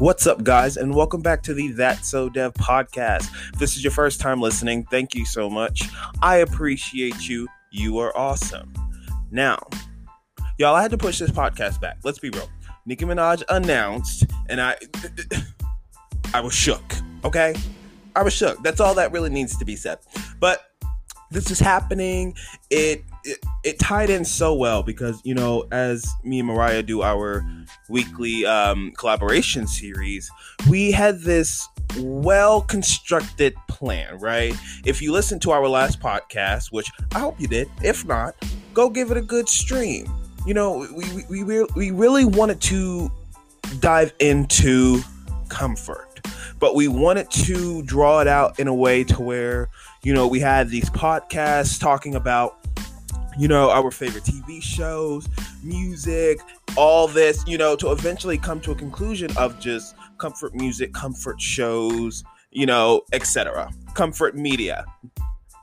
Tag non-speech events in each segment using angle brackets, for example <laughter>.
What's up, guys, and welcome back to the That So Dev podcast. If this is your first time listening, thank you so much. I appreciate you. You are awesome. Now, y'all, I had to push this podcast back. Let's be real. Nicki Minaj announced, and I, I was shook. Okay, I was shook. That's all that really needs to be said. But this is happening. It, it it tied in so well because you know, as me and Mariah do our weekly um, collaboration series, we had this well constructed plan, right? If you listen to our last podcast, which I hope you did, if not, go give it a good stream. You know, we we we, we really wanted to dive into comfort, but we wanted to draw it out in a way to where you know we had these podcasts talking about you know, our favorite TV shows, music, all this, you know, to eventually come to a conclusion of just comfort music, comfort shows, you know, etc. Comfort media.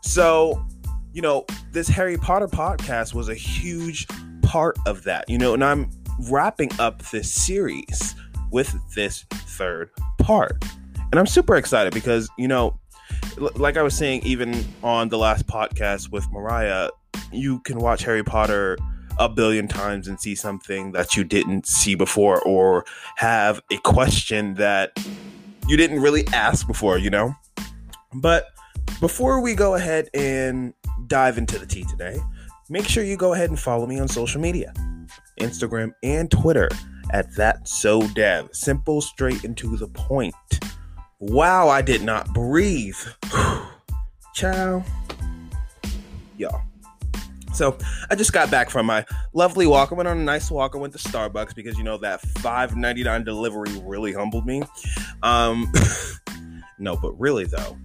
So, you know, this Harry Potter podcast was a huge part of that, you know, and I'm wrapping up this series with this third part. And I'm super excited because, you know, like I was saying, even on the last podcast with Mariah, you can watch Harry Potter a billion times and see something that you didn't see before or have a question that you didn't really ask before, you know? But before we go ahead and dive into the tea today, make sure you go ahead and follow me on social media Instagram and Twitter at that so dev. Simple, straight, and to the point. Wow, I did not breathe. <sighs> Ciao. Y'all. So I just got back from my lovely walk. I went on a nice walk. I went to Starbucks because you know that five ninety nine delivery really humbled me. Um, <coughs> no, but really though,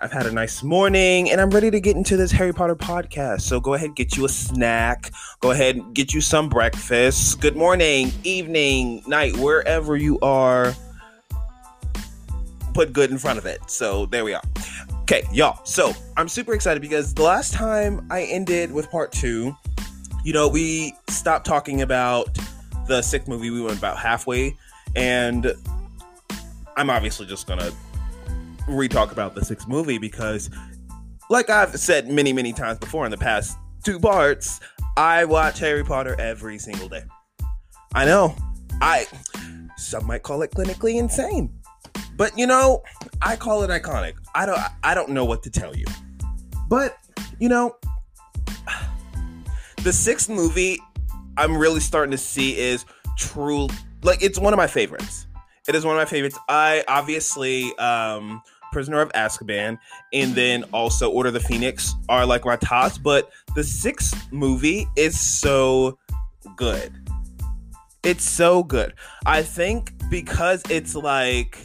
I've had a nice morning and I'm ready to get into this Harry Potter podcast. So go ahead, get you a snack. Go ahead, and get you some breakfast. Good morning, evening, night, wherever you are. Put good in front of it. So there we are. Okay, y'all. So I'm super excited because the last time I ended with part two, you know, we stopped talking about the sick movie. We went about halfway, and I'm obviously just gonna re-talk about the sixth movie because, like I've said many, many times before in the past two parts, I watch Harry Potter every single day. I know. I some might call it clinically insane. But you know, I call it iconic. I don't I don't know what to tell you. But, you know, the sixth movie I'm really starting to see is true like it's one of my favorites. It is one of my favorites. I obviously um Prisoner of Azkaban and then also Order the Phoenix are like my tops, but the sixth movie is so good. It's so good. I think because it's like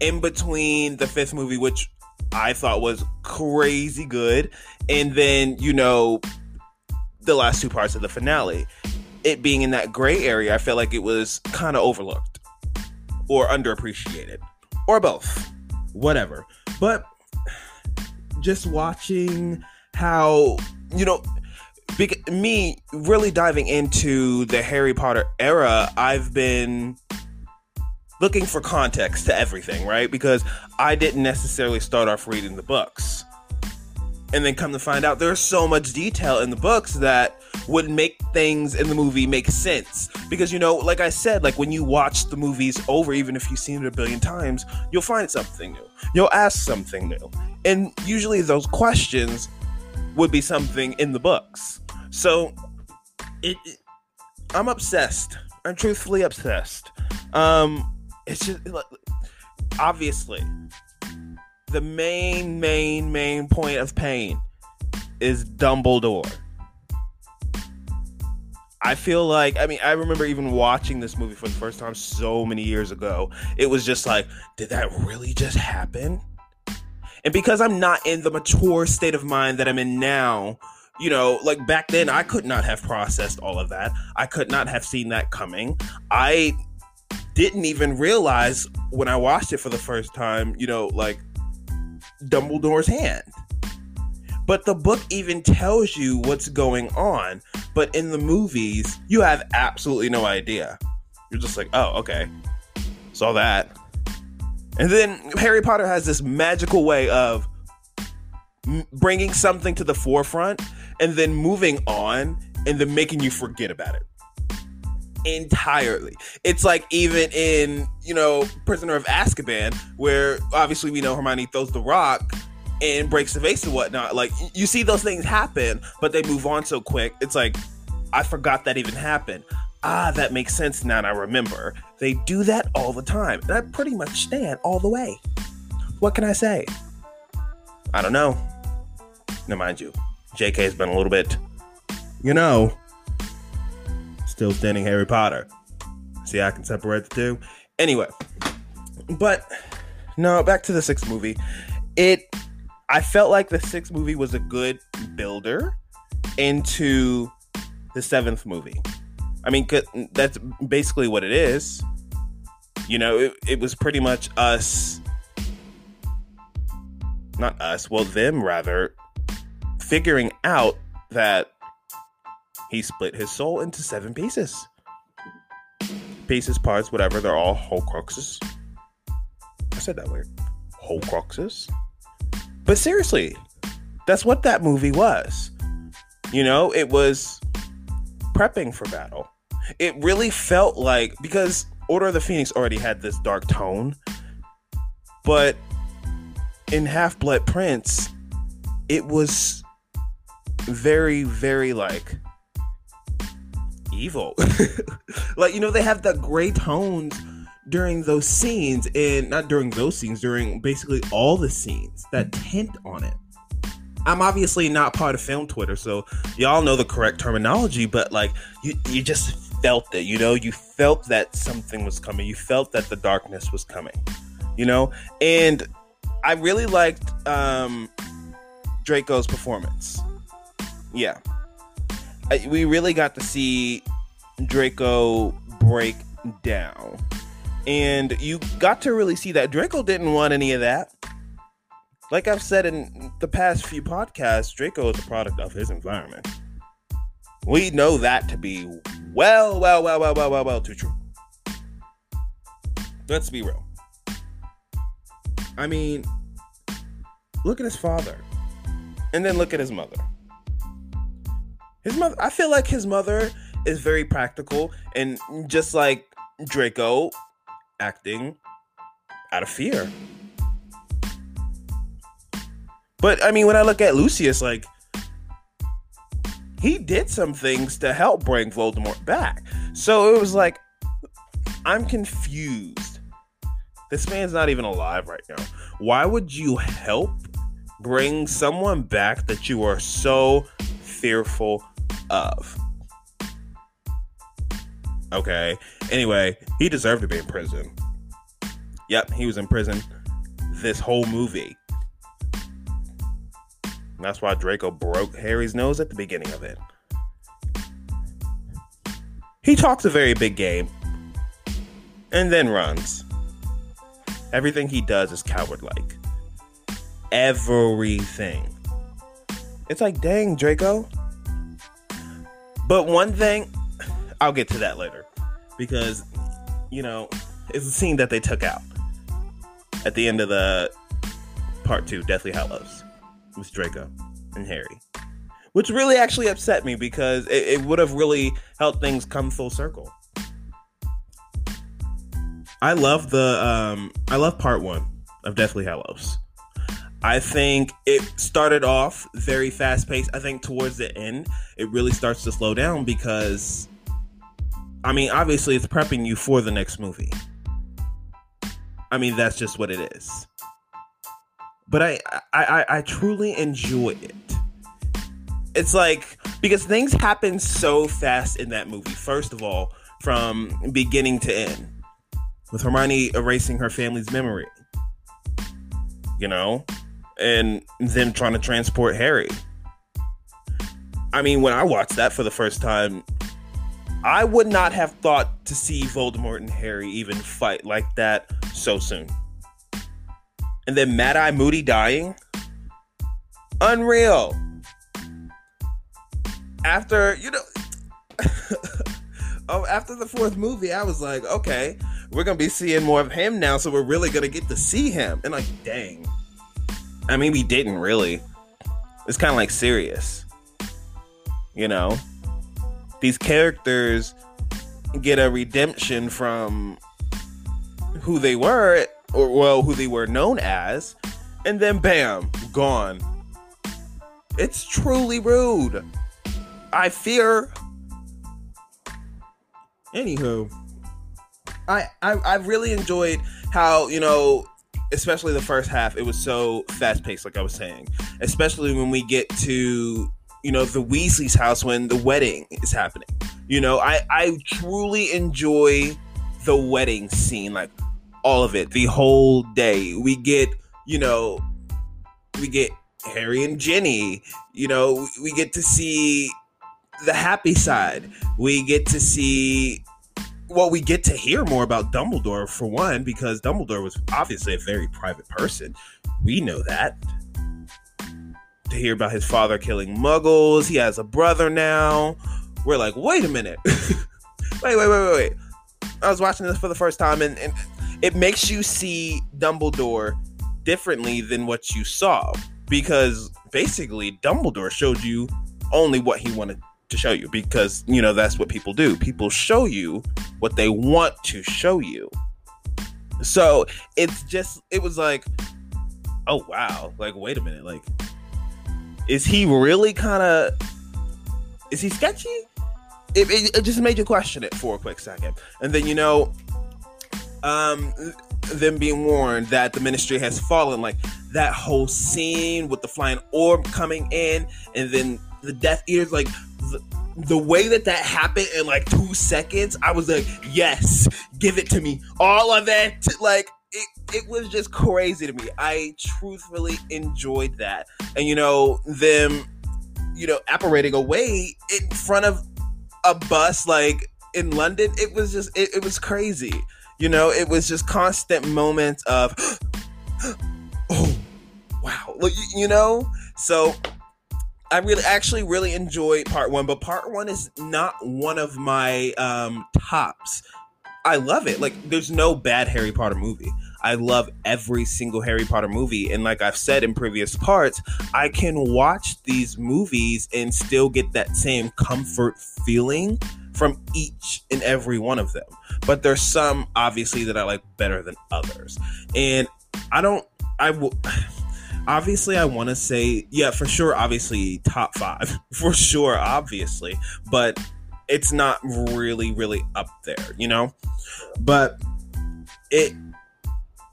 in between the fifth movie, which I thought was crazy good, and then, you know, the last two parts of the finale. It being in that gray area, I felt like it was kind of overlooked or underappreciated or both, whatever. But just watching how, you know, big, me really diving into the Harry Potter era, I've been looking for context to everything, right? Because I didn't necessarily start off reading the books. And then come to find out there's so much detail in the books that would make things in the movie make sense. Because, you know, like I said, like when you watch the movies over, even if you've seen it a billion times, you'll find something new. You'll ask something new. And usually those questions would be something in the books. So it, it I'm obsessed. I'm truthfully obsessed. Um, it's just obviously the main, main, main point of pain is Dumbledore. I feel like I mean I remember even watching this movie for the first time so many years ago. It was just like, did that really just happen? And because I'm not in the mature state of mind that I'm in now, you know, like back then I could not have processed all of that. I could not have seen that coming. I didn't even realize when I watched it for the first time, you know, like Dumbledore's hand. But the book even tells you what's going on. But in the movies, you have absolutely no idea. You're just like, oh, okay. Saw that. And then Harry Potter has this magical way of bringing something to the forefront and then moving on and then making you forget about it entirely. It's like even in, you know, Prisoner of Azkaban, where obviously we know Hermione throws the rock and breaks the vase and whatnot. Like you see those things happen, but they move on so quick. It's like, I forgot that even happened. Ah, that makes sense now. I remember. They do that all the time. And I pretty much stand all the way. What can I say? I don't know. Now, mind you, JK has been a little bit, you know, still standing Harry Potter. See, I can separate the two. Anyway, but no, back to the sixth movie. It, I felt like the sixth movie was a good builder into the seventh movie. I mean, that's basically what it is. You know, it, it was pretty much us, not us, well, them rather, figuring out that he split his soul into seven pieces. Pieces, parts, whatever, they're all Horcruxes. I said that weird. Horcruxes. But seriously, that's what that movie was. You know, it was prepping for battle. It really felt like because Order of the Phoenix already had this dark tone, but in Half Blood Prince, it was very, very like evil. <laughs> like, you know, they have the gray tones during those scenes, and not during those scenes, during basically all the scenes that tint on it. I'm obviously not part of film Twitter, so y'all know the correct terminology, but like you you just felt it, you know, you felt that something was coming. You felt that the darkness was coming. You know? And I really liked um Draco's performance. Yeah. We really got to see Draco break down. And you got to really see that Draco didn't want any of that. Like I've said in the past few podcasts, Draco is a product of his environment. We know that to be well, well, well, well, well, well, well, too true. Let's be real. I mean, look at his father, and then look at his mother. His mother, I feel like his mother is very practical and just like Draco acting out of fear. But I mean, when I look at Lucius, like he did some things to help bring Voldemort back. So it was like, I'm confused. This man's not even alive right now. Why would you help bring someone back that you are so fearful of? Okay. Anyway, he deserved to be in prison. Yep, he was in prison this whole movie. that's why Draco broke Harry's nose at the beginning of it. He talks a very big game and then runs. Everything he does is coward like. Everything. It's like, dang, Draco. But one thing I'll get to that later because you know it's a scene that they took out at the end of the part two, Deathly Hallows, with Draco and Harry, which really actually upset me because it, it would have really helped things come full circle. I love the um, I love part one of Deathly Hallows. I think it started off very fast paced. I think towards the end, it really starts to slow down because I mean, obviously, it's prepping you for the next movie. I mean, that's just what it is. But I, I, I, I truly enjoy it. It's like because things happen so fast in that movie. First of all, from beginning to end, with Hermione erasing her family's memory, you know, and them trying to transport Harry. I mean, when I watched that for the first time, I would not have thought to see Voldemort and Harry even fight like that so soon. And then Mad Eye Moody dying? Unreal. After, you know, <laughs> oh, after the fourth movie, I was like, okay. we're gonna be seeing more of him now, so we're really gonna get to see him. And like, dang. I mean, we didn't really. It's kind of like serious. You know, these characters get a redemption from who they were, or well, who they were known as, and then bam, gone. It's truly rude. I fear. Anywho, I, I I really enjoyed how you know, especially the first half, it was so fast paced, like I was saying. Especially when we get to you know the Weasley's house when the wedding is happening. You know, I I truly enjoy the wedding scene, like all of it, the whole day. We get you know, we get Harry and Ginny. You know, we get to see the happy side. We get to see well, we get to hear more about Dumbledore for one, because Dumbledore was obviously a very private person. We know that. To hear about his father killing muggles, he has a brother now. We're like, wait a minute. <laughs> wait, wait, wait, wait, wait. I was watching this for the first time, and, and it makes you see Dumbledore differently than what you saw because basically Dumbledore showed you only what he wanted to show you because you know that's what people do. People show you what they want to show you. So it's just it was like, oh wow, like wait a minute, like is he really kind of is he sketchy? It, it, it, just made you question it for a quick second, and then you know, um, them being warned that the ministry has fallen, like that whole scene with the flying orb coming in, and then the Death Eaters, like the, way that that happened in like two seconds, I was like, yes, give it to me, all of it. Like it, it was just crazy to me. I truthfully enjoyed that, and you know them, you know, apparating away in front of a bus, like in London. It was just, it, it was crazy. You know, it was just constant moments of, <gasps> <gasps> oh, wow, like you know. So I really actually really enjoyed part one, but part one is not one of my um tops. I love it. Like there's no bad Harry Potter movie. I love every single Harry Potter movie. And like I've said in previous parts, I can watch these movies and still get that same comfort feeling from each and every one of them. But there's some obviously that I like better than others. And I don't I will <sighs> obviously I want to say yeah for sure obviously top 5 <laughs> for sure obviously but it's not really really up there you know? But it,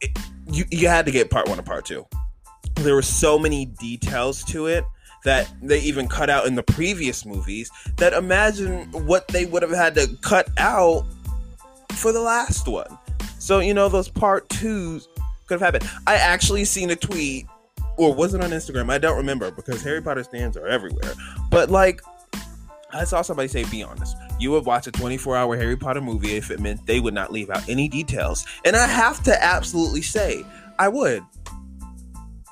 it you you had to get part 1 and part 2 there were so many details to it that they even cut out in the previous movies that imagine what they would have had to cut out for the last one. So you know those part 2s could have happened. I actually seen a tweet or was it on Instagram? I don't remember because Harry Potter stands are everywhere. But like, I saw somebody say, "Be honest, you would watch a 24-hour Harry Potter movie if it meant they would not leave out any details." And I have to absolutely say, I would.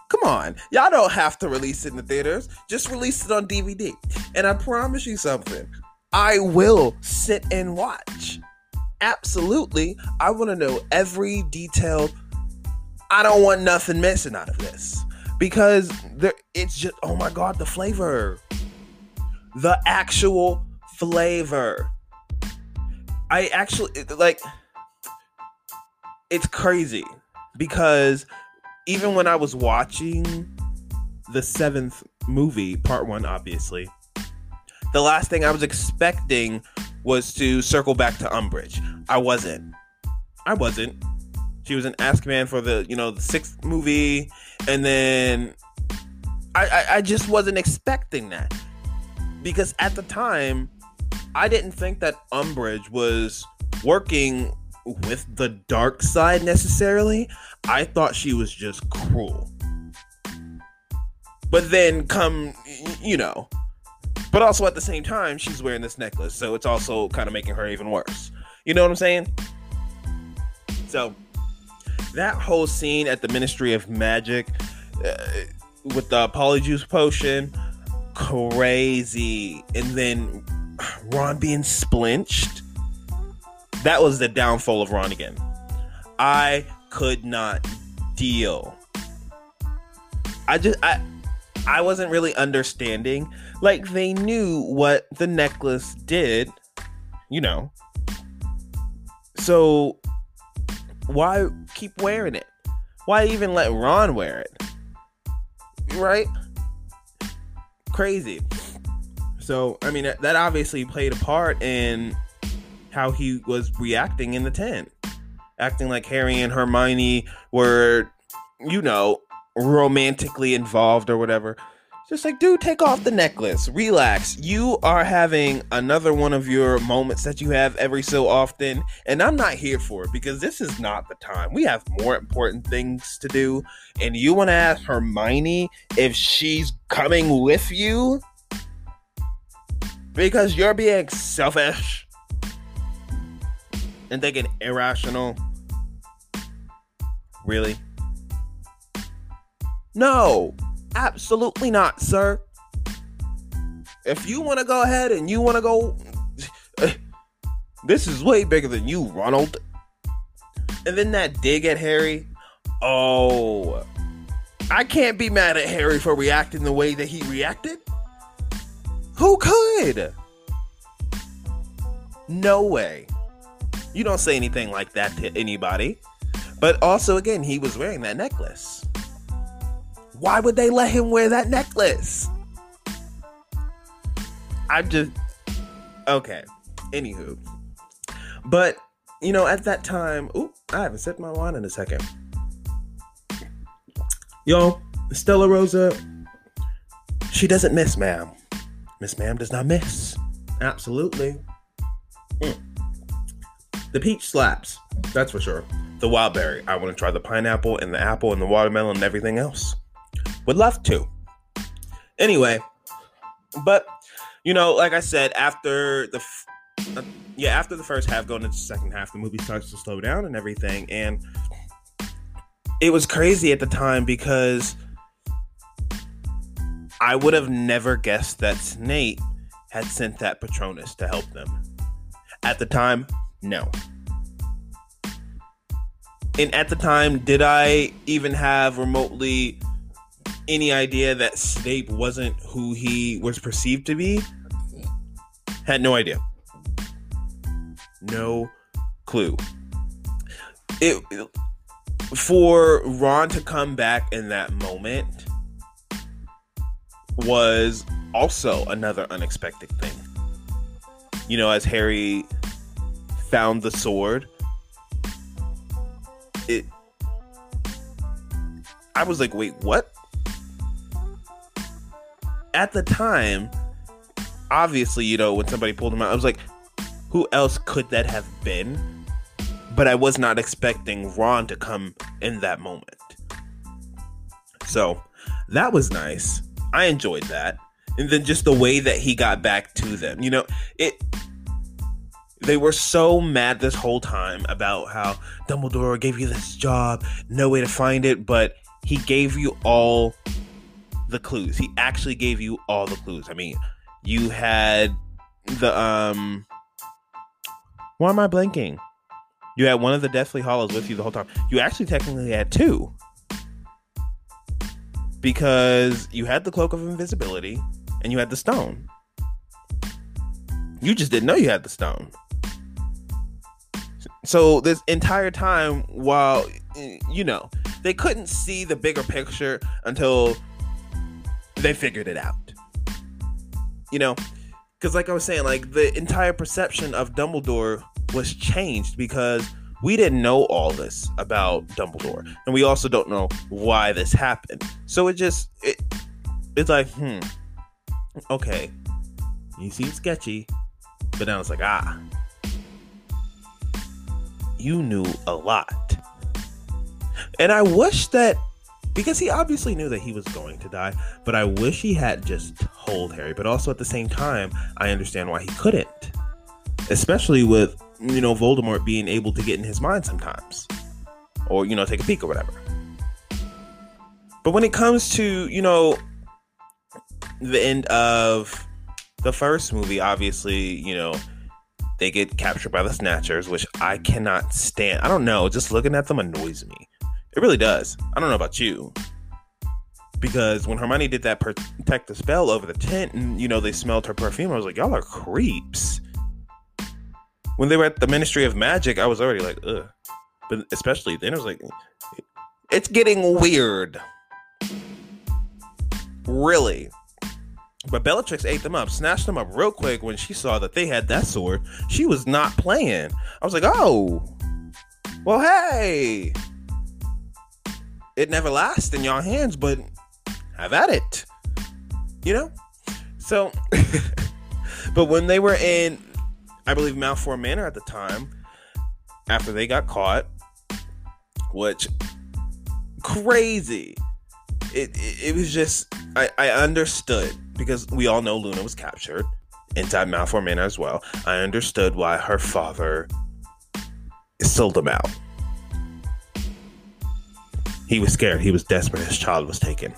Come on, y'all don't have to release it in the theaters. Just release it on DVD. And I promise you something, I will sit and watch. Absolutely, I want to know every detail. I don't want nothing missing out of this because there it's just oh my god the flavor. The actual flavor. I actually like it's crazy because even when i was watching the seventh movie part one obviously the last thing i was expecting was to circle back to umbridge. I wasn't. I wasn't she was in Man for the you know the sixth movie, and then I, I, I just wasn't expecting that because at the time I didn't think that Umbridge was working with the dark side necessarily. I thought she was just cruel. But then come, you know, but also at the same time, she's wearing this necklace, so it's also kind of making her even worse. You know what I'm saying? So that whole scene at the Ministry of Magic uh, with the Polyjuice potion, crazy. And then Ron being splinched. That was the downfall of Ron again. I could not deal. I just I I wasn't really understanding. Like they knew what the necklace did, you know. So why keep wearing it? Why even let Ron wear it? Right? Crazy. So, I mean, that obviously played a part in how he was reacting in the tent. Acting like Harry and Hermione were, you know, romantically involved or whatever. Just like, dude, take off the necklace. Relax. You are having another one of your moments that you have every so often. And I'm not here for it because this is not the time. We have more important things to do. And you want to ask Hermione if she's coming with you? Because you're being selfish and thinking irrational. Really? No. Absolutely not, sir. If you want to go ahead and you want to go, <sighs> this is way bigger than you, Ronald. And then that dig at Harry. Oh, I can't be mad at Harry for reacting the way that he reacted. Who could? No way. You don't say anything like that to anybody. But also, again, he was wearing that necklace. Why would they let him wear that necklace? I'm just okay. Anywho, but you know, at that time, oop, I haven't sipped my wine in a second. Yo, Stella Rosa, she doesn't miss, ma'am. Miss Ma'am does not miss. Absolutely. Mm. The peach slaps, that's for sure. The wild berry, I want to try the pineapple and the apple and the watermelon and everything else. Would love to. Anyway, but you know, like I said, after the uh, yeah, after the first half, going into the second half, the movie starts to slow down and everything, and it was crazy at the time because I would have never guessed that Snape had sent that Patronus to help them. At the time, no. And at the time, did I even have remotely any idea that Snape wasn't who he was perceived to be. Had no idea. No clue. It for Ron to come back in that moment was also another unexpected thing. You know, as Harry found the sword, it I was like, wait, what? At the time, obviously, you know, when somebody pulled him out, I was like, who else could that have been? But I was not expecting Ron to come in that moment. So that was nice. I enjoyed that. And then just the way that he got back to them. You know, it they were so mad this whole time about how Dumbledore gave you this job, no way to find it, but he gave you all the clues. He actually gave you all the clues. I mean, you had the um why am I blanking? You had one of the Deathly Hallows with you the whole time. You actually technically had two. Because you had the Cloak of Invisibility and you had the stone. You just didn't know you had the stone. So this entire time while you know, they couldn't see the bigger picture until they figured it out. You know, because like I was saying, like the entire perception of Dumbledore was changed because we didn't know all this about Dumbledore, and we also don't know why this happened. So it just it it's like, hmm, okay, you seem sketchy, but now it's like, ah, you knew a lot, and I wish that because he obviously knew that he was going to die, but I wish he had just told Harry. But also at the same time, I understand why he couldn't. Especially with, you know, Voldemort being able to get in his mind sometimes. Or, you know, take a peek or whatever. But when it comes to, you know, the end of the first movie, obviously, you know, they get captured by the Snatchers, which I cannot stand. I don't know. Just looking at them annoys me. It really does. I don't know about you. Because when Hermione did that protective spell over the tent and, you know, they smelled her perfume, I was like, y'all are creeps. When they were at the Ministry of Magic, I was already like, ugh. But especially then, I was like, it's getting weird. Really. But Bellatrix ate them up, snatched them up real quick when she saw that they had that sword. She was not playing. I was like, oh, well, hey. It never lasts in your hands, but have at it. You know? So, <laughs> but when they were in, I believe, Malfoy Manor at the time, after they got caught, which crazy. It, it, it was just, I, I understood because we all know Luna was captured inside Malfoy Manor as well. I understood why her father sold them out. He was scared. He was desperate. His child was taken.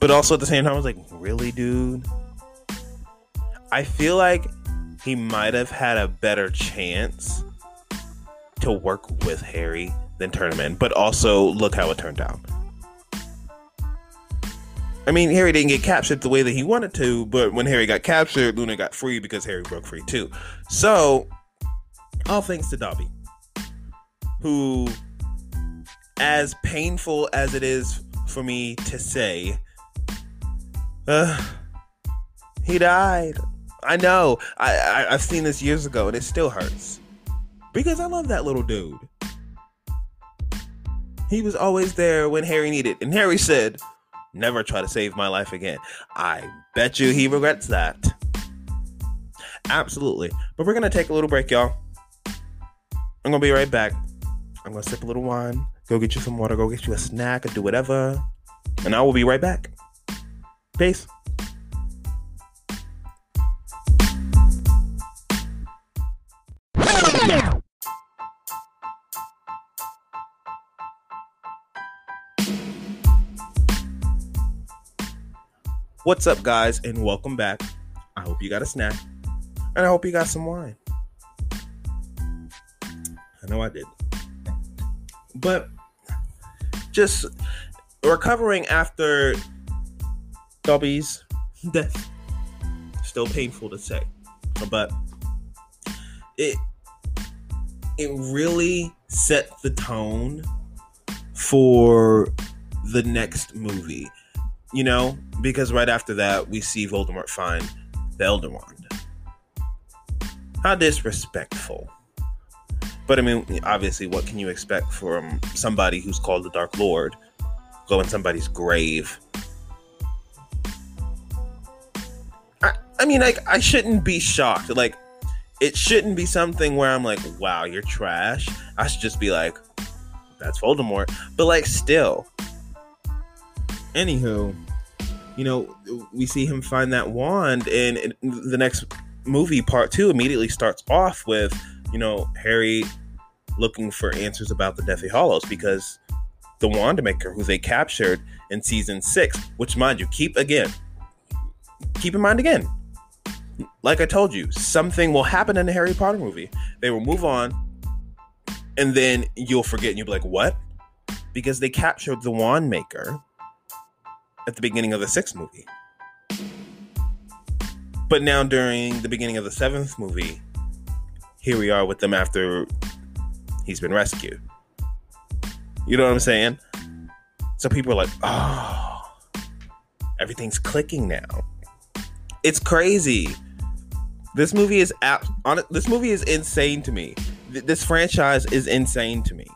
But also at the same time, I was like, really, dude? I feel like he might have had a better chance to work with Harry than turn him in. But also, look how it turned out. I mean, Harry didn't get captured the way that he wanted to, but when Harry got captured, Luna got free because Harry broke free too. So, all thanks to Dobby, who, as painful as it is for me to say, uh, he died. I know. I, I I've seen this years ago, and it still hurts because I love that little dude. He was always there when Harry needed, and Harry said, "Never try to save my life again." I bet you he regrets that. Absolutely. But we're gonna take a little break, y'all. I'm gonna be right back. I'm gonna sip a little wine, go get you some water, go get you a snack, or do whatever, and I will be right back. Peace. What's up, guys, and welcome back. I hope you got a snack, and I hope you got some wine. I know I did. But just recovering after Dobby's death. Still painful to say, but it it really set the tone for the next movie. You know, because right after that we see Voldemort find the Elder Wand. How disrespectful. But I mean, obviously, what can you expect from somebody who's called the Dark Lord? Go in somebody's grave I mean, like, I shouldn't be shocked. Like, it shouldn't be something where I'm like, wow, you're trash. I should just be like, that's Voldemort. But, like, still. Anywho, you know, we see him find that wand, and the next movie, part two, immediately starts off with, you know, Harry looking for answers about the Deathly Hallows because the wand maker who they captured in season six, which, mind you, keep again, keep in mind again, like I told you, something will happen in the Harry Potter movie. They will move on, and then you'll forget, and you'll be like, "What?" Because they captured the wand maker at the beginning of the sixth movie. But now, during the beginning of the seventh movie, here we are with them after he's been rescued. You know what I'm saying? So people are like, "Oh, everything's clicking now." It's crazy. This movie is ap- on this movie is insane to me. Th- this franchise is insane to me.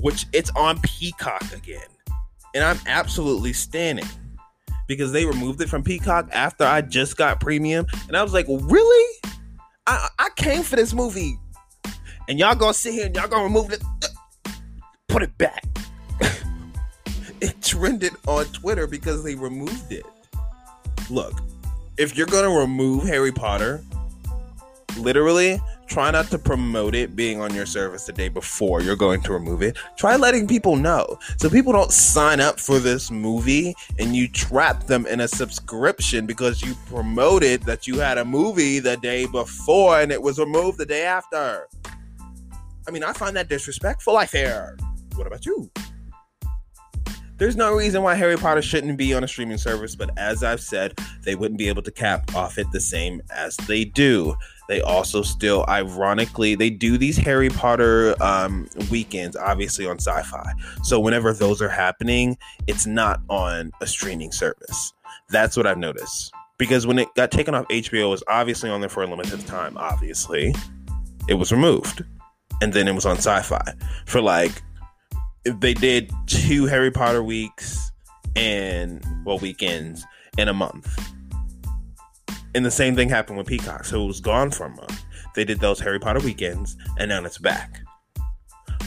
Which it's on Peacock again. And I'm absolutely standing because they removed it from Peacock after I just got premium and I was like, "Really? I I came for this movie." And y'all to sit here and y'all to remove it put it back. <laughs> it trended on Twitter because they removed it. Look, if you're gonna remove Harry Potter, literally try not to promote it being on your service the day before you're going to remove it. Try letting people know so people don't sign up for this movie and you trap them in a subscription because you promoted that you had a movie the day before and it was removed the day after. I mean, I find that disrespectful. I fear. What about you? There's no reason why Harry Potter shouldn't be on a streaming service, but as I've said, they wouldn't be able to cap off it the same as they do. They also still, ironically, they do these Harry Potter um, weekends, obviously on Syfy. So whenever those are happening, it's not on a streaming service. That's what I've noticed. Because when it got taken off HBO, it was obviously on there for a limited time, obviously. It was removed. And then it was on Syfy for like, they did two Harry Potter weeks and, well, weekends in a month and the same thing happened with Peacock. So it was gone for a month. They did those Harry Potter weekends, and now it's back.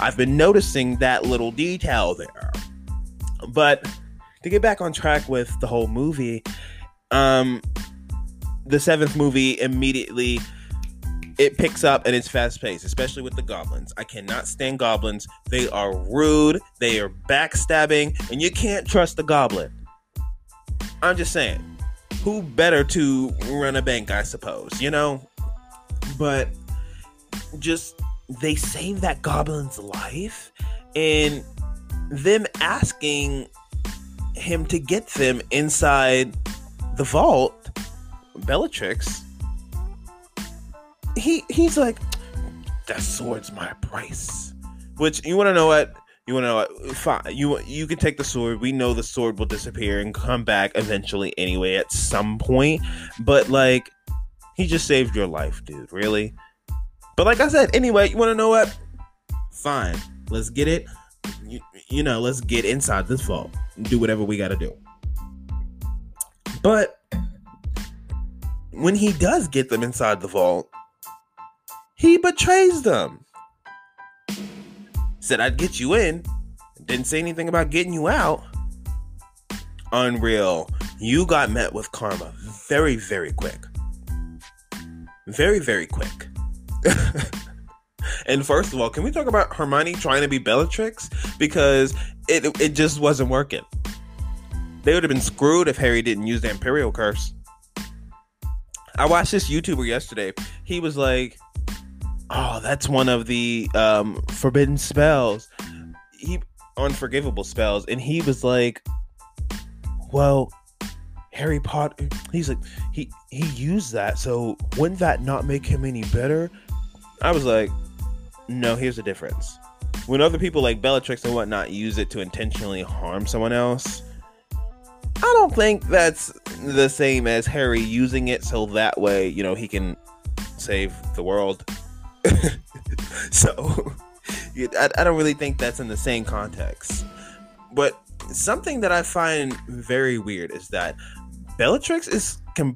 I've been noticing that little detail there. But to get back on track with the whole movie, um, the seventh movie immediately it picks up and it's fast paced, especially with the goblins. I cannot stand goblins. They are rude, they are backstabbing, and you can't trust the goblin. I'm just saying who better to run a bank, I suppose, you know? But just they saved that goblin's life and them asking him to get them inside the vault, Bellatrix. He he's like, that sword's my price. Which you want to know what? You want to know? Fine. You you can take the sword. We know the sword will disappear and come back eventually anyway at some point. But like, he just saved your life, dude. Really. But like I said, anyway, you want to know what? Fine. Let's get it. You, you know, let's get inside this vault and do whatever we got to do. But when he does get them inside the vault, he betrays them said I'd get you in, didn't say anything about getting you out. Unreal. You got met with karma very, very quick. Very, very quick. <laughs> and first of all, can we talk about Hermione trying to be Bellatrix? Because it it just wasn't working. They would have been screwed if Harry didn't use the Imperius Curse. I watched this YouTuber yesterday. He was like, oh, that's one of the um, forbidden spells. He unforgivable spells, and he was like, well, Harry Potter. He's like, he he used that, so wouldn't that not make him any better? I was like, no. Here's the difference. When other people like Bellatrix and whatnot use it to intentionally harm someone else, I don't think that's the same as Harry using it so that way, you know, he can save the world. <laughs> so I, I don't really think that's in the same context. But something that I find very weird is that Bellatrix is. Com-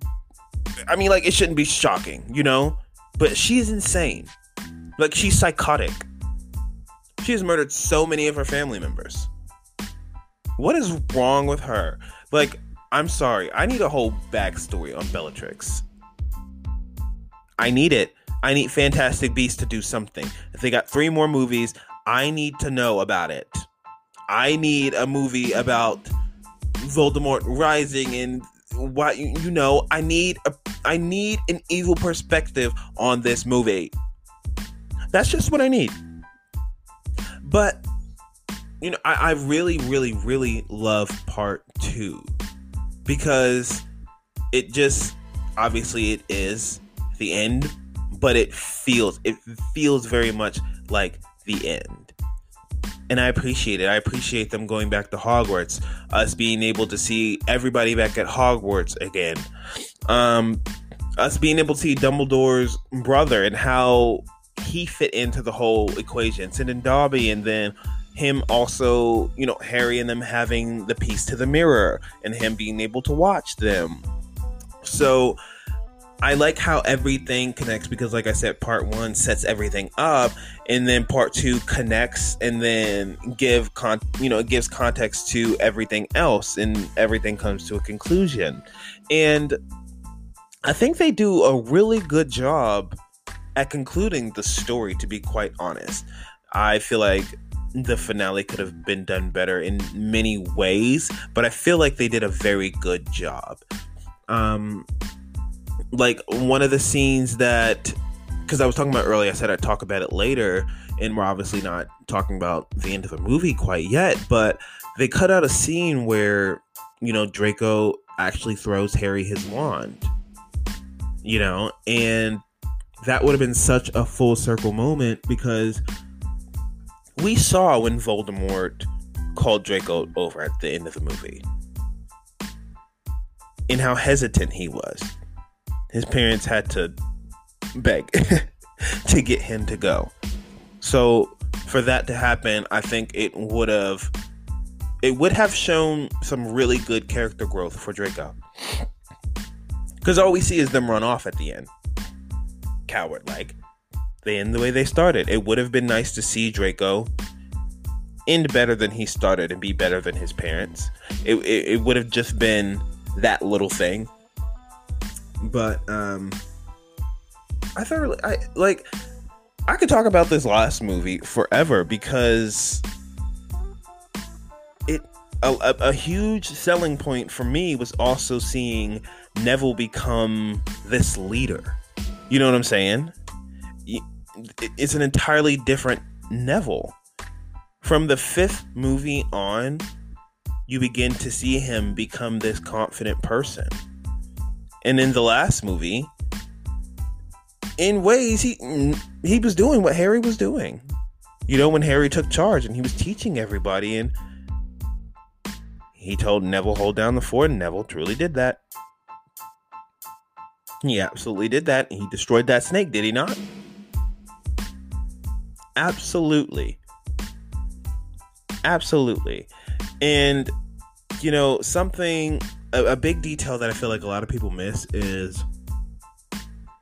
I mean, like, it shouldn't be shocking, you know? But she's insane. Like, she's psychotic. She has murdered so many of her family members. What is wrong with her? Like, I'm sorry. I need a whole backstory on Bellatrix. I need it. I need Fantastic Beasts to do something. If they got three more movies, I need to know about it. I need a movie about Voldemort rising and you, you know. I need a I need an evil perspective on this movie. That's just what I need. But you know, I, I really, really, really love part two because it just obviously it is the end but it feels it feels very much like the end and I appreciate it. I appreciate them going back to Hogwarts, us being able to see everybody back at Hogwarts again, um, us being able to see Dumbledore's brother and how he fit into the whole equation, sending Dobby, and then him also, you know, Harry and them having the piece to the mirror, and him being able to watch them. So I like how everything connects because, like I said, part one sets everything up, and then part two connects, and then give con you know it gives context to everything else, and everything comes to a conclusion. And I think they do a really good job at concluding the story, to be quite honest. I feel like the finale could have been done better in many ways, but I feel like they did a very good job. Um, like one of the scenes that, because I was talking about earlier, I said I'd talk about it later, and we're obviously not talking about the end of the movie quite yet, but they cut out a scene where, you know, Draco actually throws Harry his wand, you know, and that would have been such a full circle moment because we saw when Voldemort called Draco over at the end of the movie and how hesitant he was. His parents had to beg <laughs> to get him to go. So for that to happen, I think it would have it would have shown some really good character growth for Draco. Cuz all we see is them run off at the end. Coward like. They end the way they started. It would have been nice to see Draco end better than he started and be better than his parents. It, it, it would have just been that little thing. But um I thought really I like I could talk about this last movie forever because it a, a, a huge selling point for me was also seeing Neville become this leader. You know what I'm saying? It's an entirely different Neville. From the fifth movie on, you begin to see him become this confident person. And in the last movie, in ways he he was doing what Harry was doing. You know, when Harry took charge and he was teaching everybody and he told Neville hold down the fort and Neville truly did that. He absolutely did that. He destroyed that snake, did he not? Absolutely. Absolutely. And you know, something a, a big detail that I feel like a lot of people miss is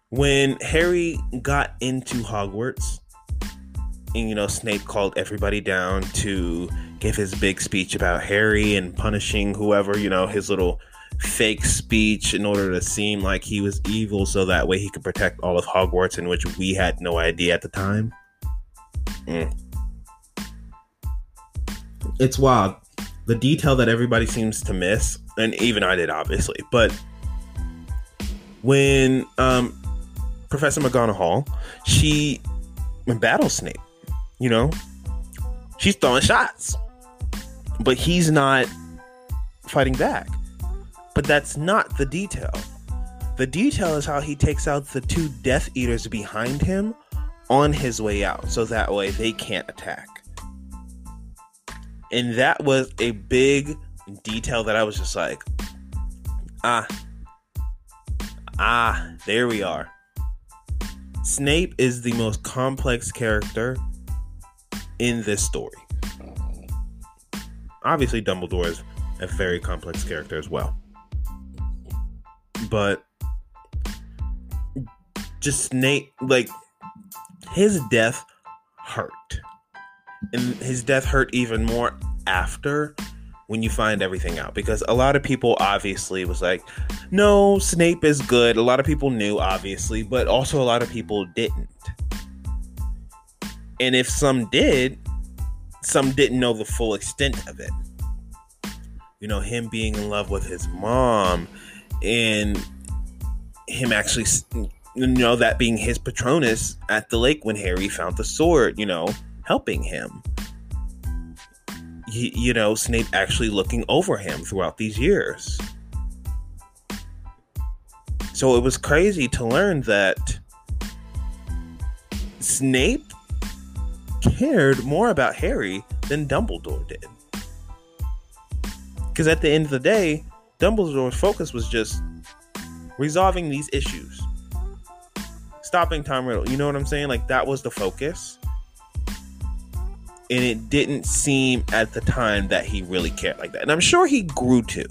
when Harry got into Hogwarts, and you know, Snape called everybody down to give his big speech about Harry and punishing whoever, you know, his little fake speech in order to seem like he was evil so that way he could protect all of Hogwarts, in which we had no idea at the time. Mm. It's wild. The detail that everybody seems to miss, and even I did, obviously, but when um, Professor McGonagall, she battles Snape. You know, she's throwing shots, but he's not fighting back. But that's not the detail. The detail is how he takes out the two Death Eaters behind him on his way out, so that way they can't attack. And that was a big detail that I was just like, ah, ah, there we are. Snape is the most complex character in this story. Obviously, Dumbledore is a very complex character as well. But just Snape, like, his death hurt. And his death hurt even more after when you find everything out. Because a lot of people obviously was like no snape is good. A lot of people knew obviously but also a lot of people didn't. And if some did some didn't know the full extent of it. You know him being in love with his mom and him actually you know that being his patronus at the lake when harry found the sword you know helping him you know, Snape actually looking over him throughout these years. So it was crazy to learn that Snape cared more about Harry than Dumbledore did. Because at the end of the day, Dumbledore's focus was just resolving these issues, stopping Tom Riddle. You know what I'm saying? Like that was the focus and it didn't seem at the time that he really cared like that. And I'm sure he grew to.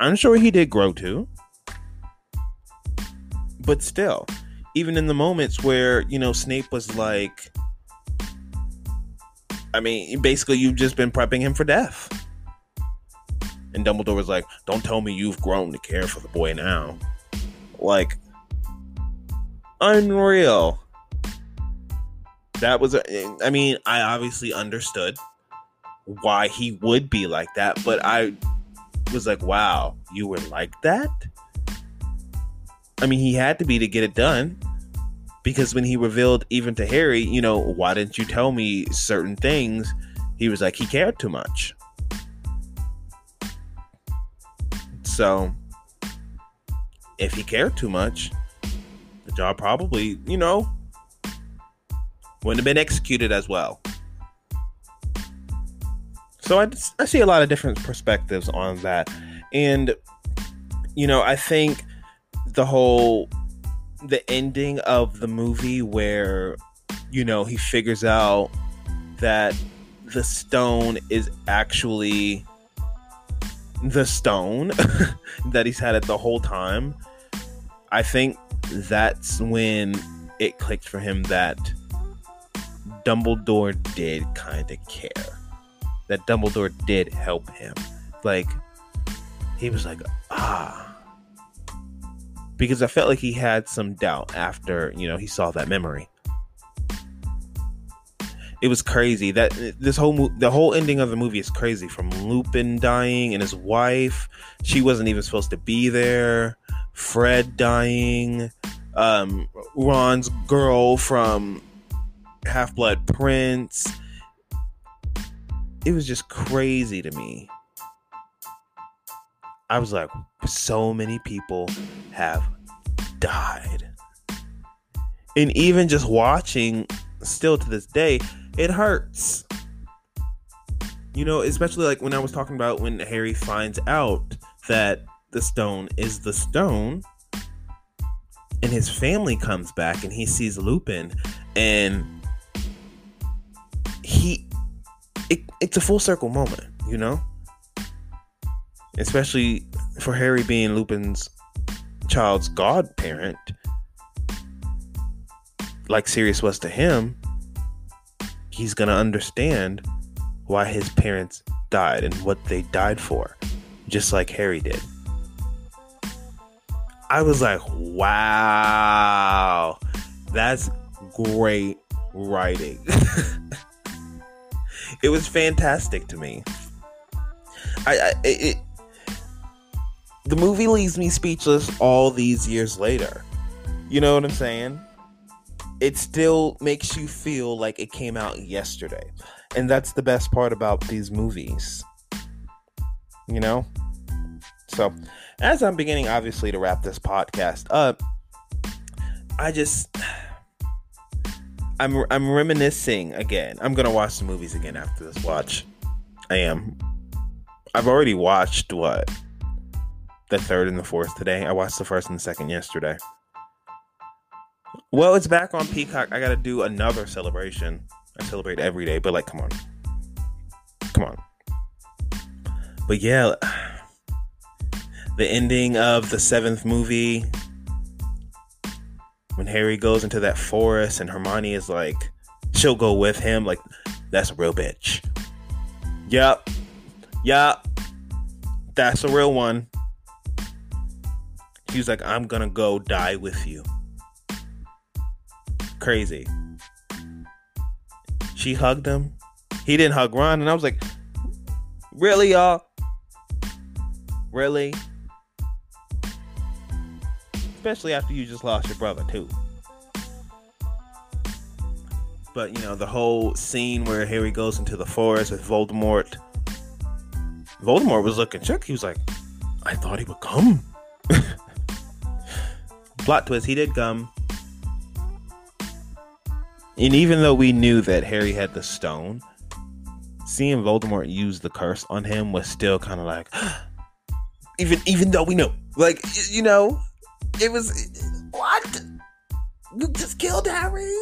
I'm sure he did grow to. But still, even in the moments where, you know, Snape was like, I mean, basically, you've just been prepping him for death. And Dumbledore was like, Don't tell me you've grown to care for the boy now. Like, unreal. That was, a, I mean, I obviously understood why he would be like that, but I was like, wow, you were like that? I mean, he had to be to get it done because when he revealed even to Harry, you know, why didn't you tell me certain things? He was like, he cared too much. So, if he cared too much, the job probably, you know, wouldn't have been executed as well. So I, I see a lot of different perspectives on that. And, you know, I think the whole the ending of the movie where you know he figures out that the stone is actually the stone <laughs> that he's had it the whole time i think that's when it clicked for him that dumbledore did kind of care. That dumbledore did help him. Like he was like ah. Because I felt like he had some doubt after, you know, he saw that memory. It was crazy that this whole the whole ending of the movie is crazy. From Lupin dying and his wife, she wasn't even supposed to be there. Fred dying, um, Ron's girl from Half Blood Prince. It was just crazy to me. I was like, so many people have died. And even just watching, still to this day, it hurts. You know, especially like when I was talking about when Harry finds out that the stone is the stone, and his family comes back and he sees Lupin, and he, it, it's a full circle moment, you know? especially for Harry being Lupin's child's godparent, like Sirius was to him, he's gonna understand why his parents died and what they died for, just like Harry did. I was like, wow, that's great writing. <laughs> it was fantastic to me. I, I it, the movie leaves me speechless all these years later. You know what I'm saying? It still makes you feel like it came out yesterday. And that's the best part about these movies. You know? So, as I'm beginning obviously to wrap this podcast up, I just I'm I'm reminiscing again. I'm to watch the movies again after this watch. I am. I've already watched what the third and the fourth today. I watched the first and the second yesterday. Well, it's back on Peacock. I gotta do another celebration. I celebrate every day, but like, come on. Come on. But yeah, <sighs> the ending of the seventh movie, when Harry goes into that forest and Hermione is like, she'll go with him, like, that's a real bitch. Yep. Yep. That's a real one. He was like, I'm gonna go die with you. Crazy. She hugged him. He didn't hug Ron, and I was like, Really, y'all? Really? Especially after you just lost your brother, too. But, you know, the whole scene where Harry goes into the forest with Voldemort. Voldemort was looking shook. He was like, I thought he would come. <laughs> Plot twist, he did come. And even though we knew that Harry had the stone, seeing Voldemort use the curse on him was still kind of like, <gasps> even even though we know, like you know, it was what you just killed Harry.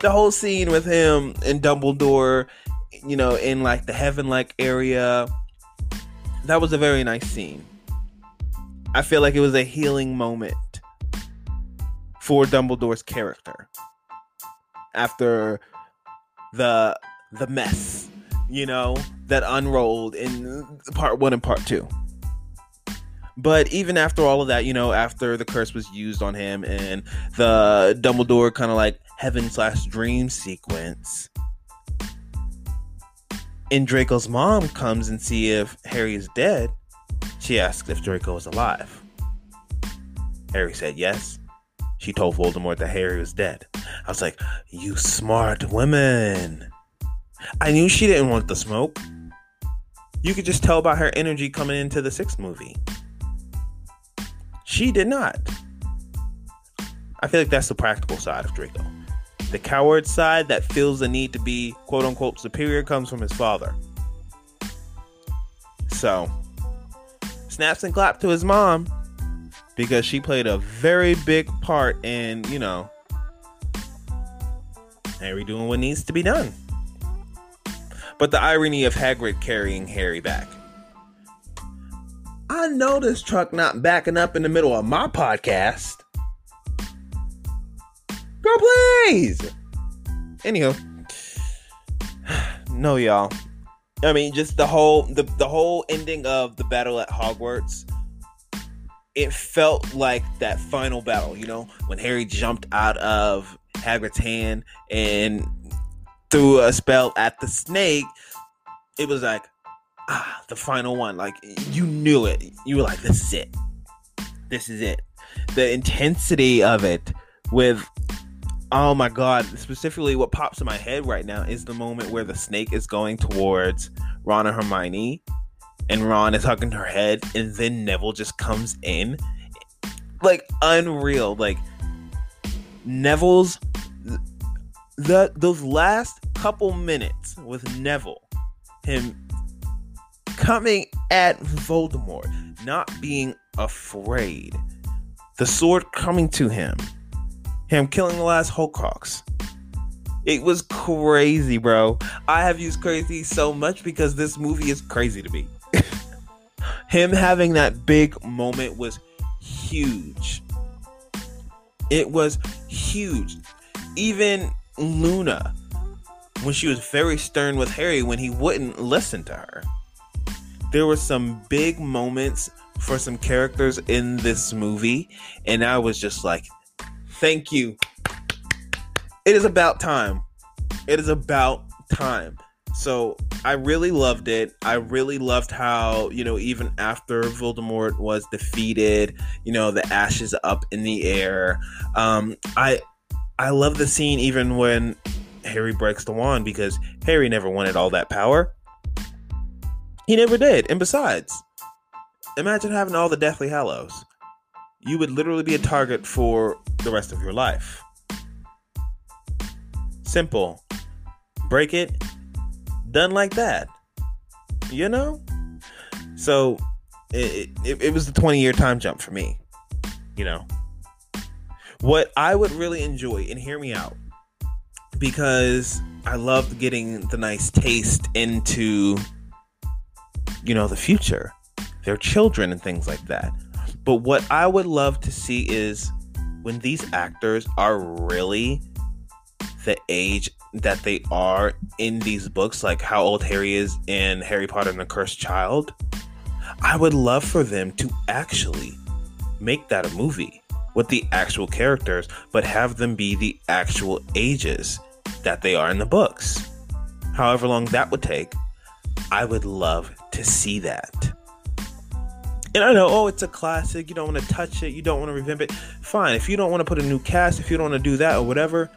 The whole scene with him and Dumbledore, you know, in like the heaven-like area, that was a very nice scene. I feel like it was a healing moment for Dumbledore's character after the the mess, you know, that unrolled in part 1 and part 2. But even after all of that, you know, after the curse was used on him and the Dumbledore kind of like heaven slash dream sequence, and Draco's mom comes and see if Harry is dead, she asks if Draco is alive. Harry said yes. She told Voldemort that Harry was dead. I was like, you smart women. I knew she didn't want the smoke. You could just tell by her energy coming into the sixth movie. She did not. I feel like that's the practical side of Draco. The coward side that feels the need to be quote unquote superior comes from his father. So, snaps and clap to his mom because she played a very big part in, you know, Harry doing what needs to be done. But the irony of Hagrid carrying Harry back. I know this truck not backing up in the middle of my podcast. Girl, please. Anywho, <sighs> no, y'all. I mean, just the whole the the whole ending of the battle at Hogwarts. It felt like that final battle, you know, when Harry jumped out of Hagrid's hand and threw a spell at the snake. It was like, ah, the final one. Like you knew it. You were like, this is it. This is it. The intensity of it with oh my god, specifically what pops in my head right now is the moment where the snake is going towards Ron and Hermione and Ron is hugging her head and then Neville just comes in. Like unreal. Like Neville's the those last couple minutes with Neville, him coming at Voldemort, not being afraid, the sword coming to him, him killing the last Horcrux. It was crazy, bro. I have used crazy so much because this movie is crazy to me. <laughs> him having that big moment was huge. It was huge. Even Luna, when she was very stern with Harry when he wouldn't listen to her there were some big moments for some characters in this movie, and I was just like, thank you. It is about time. It is about time. So I really loved it. I really loved how, you know, even after Voldemort was defeated, you know, the ashes up in the air. Um, I I love the scene even when Harry breaks the wand because Harry never wanted all that power. He never did. And besides, imagine having all the Deathly Hallows. You would literally be a target for the rest of your life. Simple. Break it. Done like that. You know? So it, it, it was the 20 year time jump for me. You know? What I would really enjoy, and hear me out, because I loved getting the nice taste into you know, the future, their children, and things like that. But what I would love to see is when these actors are really the age that they are in these books, like how old Harry is in Harry Potter and the Cursed Child, I would love for them to actually make that a movie with the actual characters, but have them be the actual ages that they are in the books. However long that would take, I would love to see that. And I know, oh, it's a classic. You don't want to touch it. You don't want to revamp it. Fine. If you don't want to put a new cast, if you don't want to do that or whatever,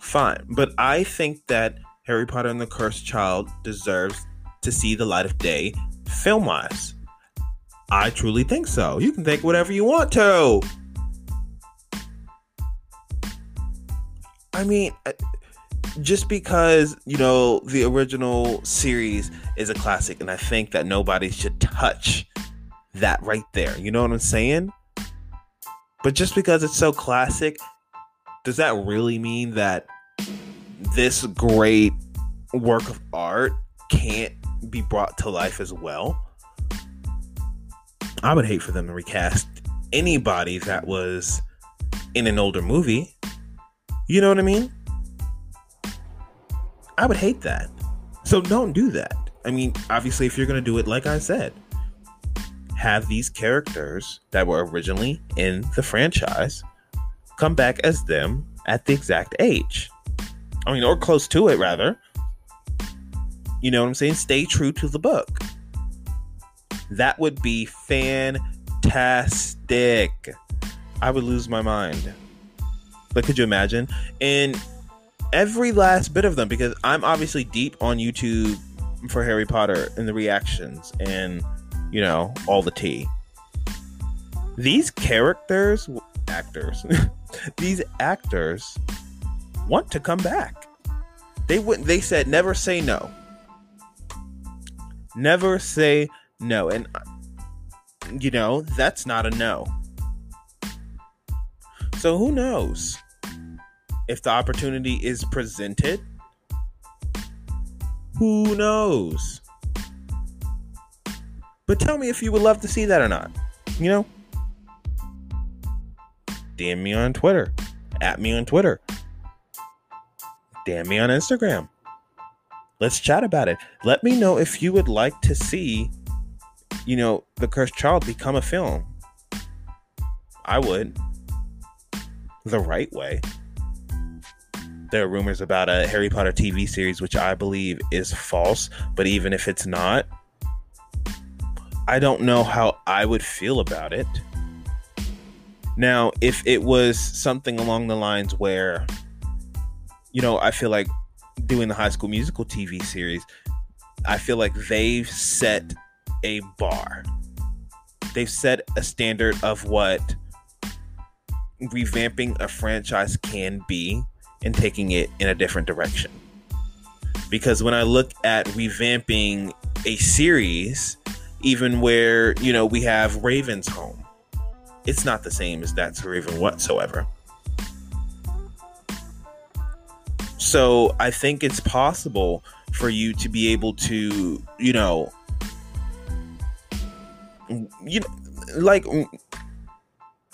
fine. But I think that Harry Potter and the Cursed Child deserves to see the light of day film wise. I truly think so. You can think whatever you want to. I mean, just because you know the original series is a classic and i think that nobody should touch that right there. You know what i'm saying? But just because it's so classic does that really mean that this great work of art can't be brought to life as well? I would hate for them to recast anybody that was in an older movie. You know what i mean I would hate that. So don't do that. I mean, obviously, if you're going to do it, like I said, have these characters that were originally in the franchise come back as them at the exact age. I mean, or close to it, rather. You know what I'm saying? Stay true to the book. That would be fantastic. I would lose my mind. But could you imagine? And every last bit of them, because I'm obviously deep on YouTube for Harry Potter and the reactions and, you know, all the tea. These characters, actors, <laughs> these actors want to come back. They wouldn't, they said never say no. Never say no. And, you know, that's not a no. So who knows? If the opportunity is presented, who knows? But tell me if you would love to see that or not. You know? DM me on Twitter. At me on Twitter. DM me on Instagram. Let's chat about it. Let me know if you would like to see, you know, The Cursed Child become a film. I would. The right way. There are rumors about a Harry Potter TV series, which I believe is false, but even if it's not, I don't know how I would feel about it. Now, if it was something along the lines where, you know, I feel like doing the High School Musical TV series, I feel like they've set a bar. They've set a standard of what revamping a franchise can be and taking it in a different direction. Because when I look at revamping a series, even where, you know, we have Raven's Home, it's not the same as That's Raven whatsoever. So I think it's possible for you to be able to, you know, you like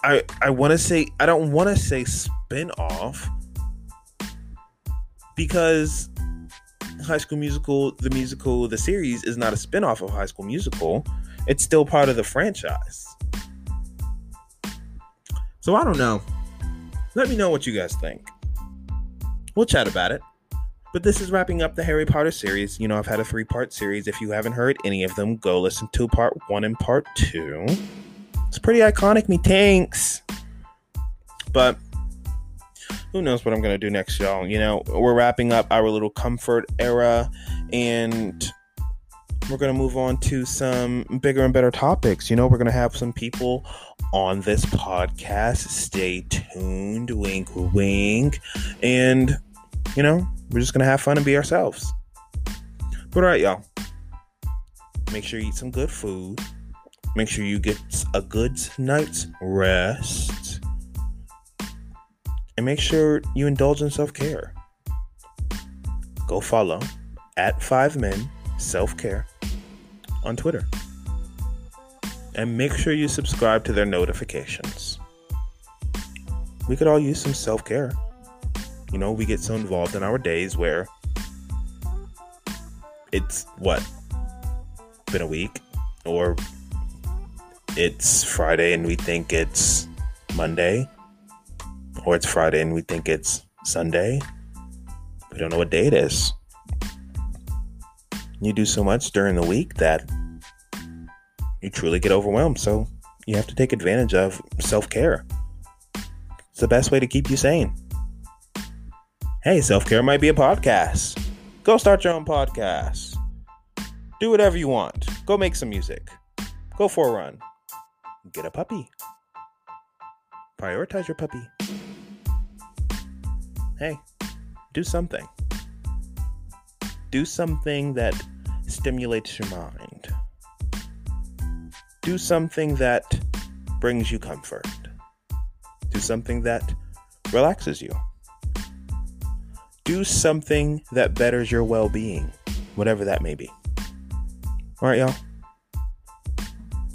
I I want to say I don't want to say spin off because High School Musical, the musical, the series is not a spinoff of High School Musical. It's still part of the franchise. So I don't know. Let me know what you guys think. We'll chat about it. But this is wrapping up the Harry Potter series. You know, I've had a three part series. If you haven't heard any of them, go listen to part one and part two. It's pretty iconic, me tanks. But who knows what I'm gonna do next, y'all? You know, we're wrapping up our little comfort era and we're gonna move on to some bigger and better topics. You know, we're gonna have some people on this podcast. Stay tuned, wink, wink. And, you know, we're just gonna have fun and be ourselves. But all right, y'all. Make sure you eat some good food Make sure you get a good night's rest. And make sure you indulge in self care. Go follow at Five Men Self Care on Twitter. And make sure you subscribe to their notifications. We could all use some self care. You know, we get so involved in our days where it's what? Been a week or it's Friday and we think it's Monday, or it's Friday and we think it's Sunday. We don't know what day it is. You do so much during the week that you truly get overwhelmed. So you have to take advantage of self care. It's the best way to keep you sane. Hey, self care might be a podcast. Go start your own podcast. Do whatever you want. Go make some music. Go for a run get a puppy. Prioritize your puppy. Hey, do something. Do something that stimulates your mind. Do something that brings you comfort. Do something that relaxes you. Do something that betters your well being, whatever that may be. All right, y'all.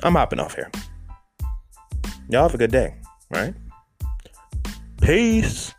I'm hopping off here. Y'all have a good day, right? Peace.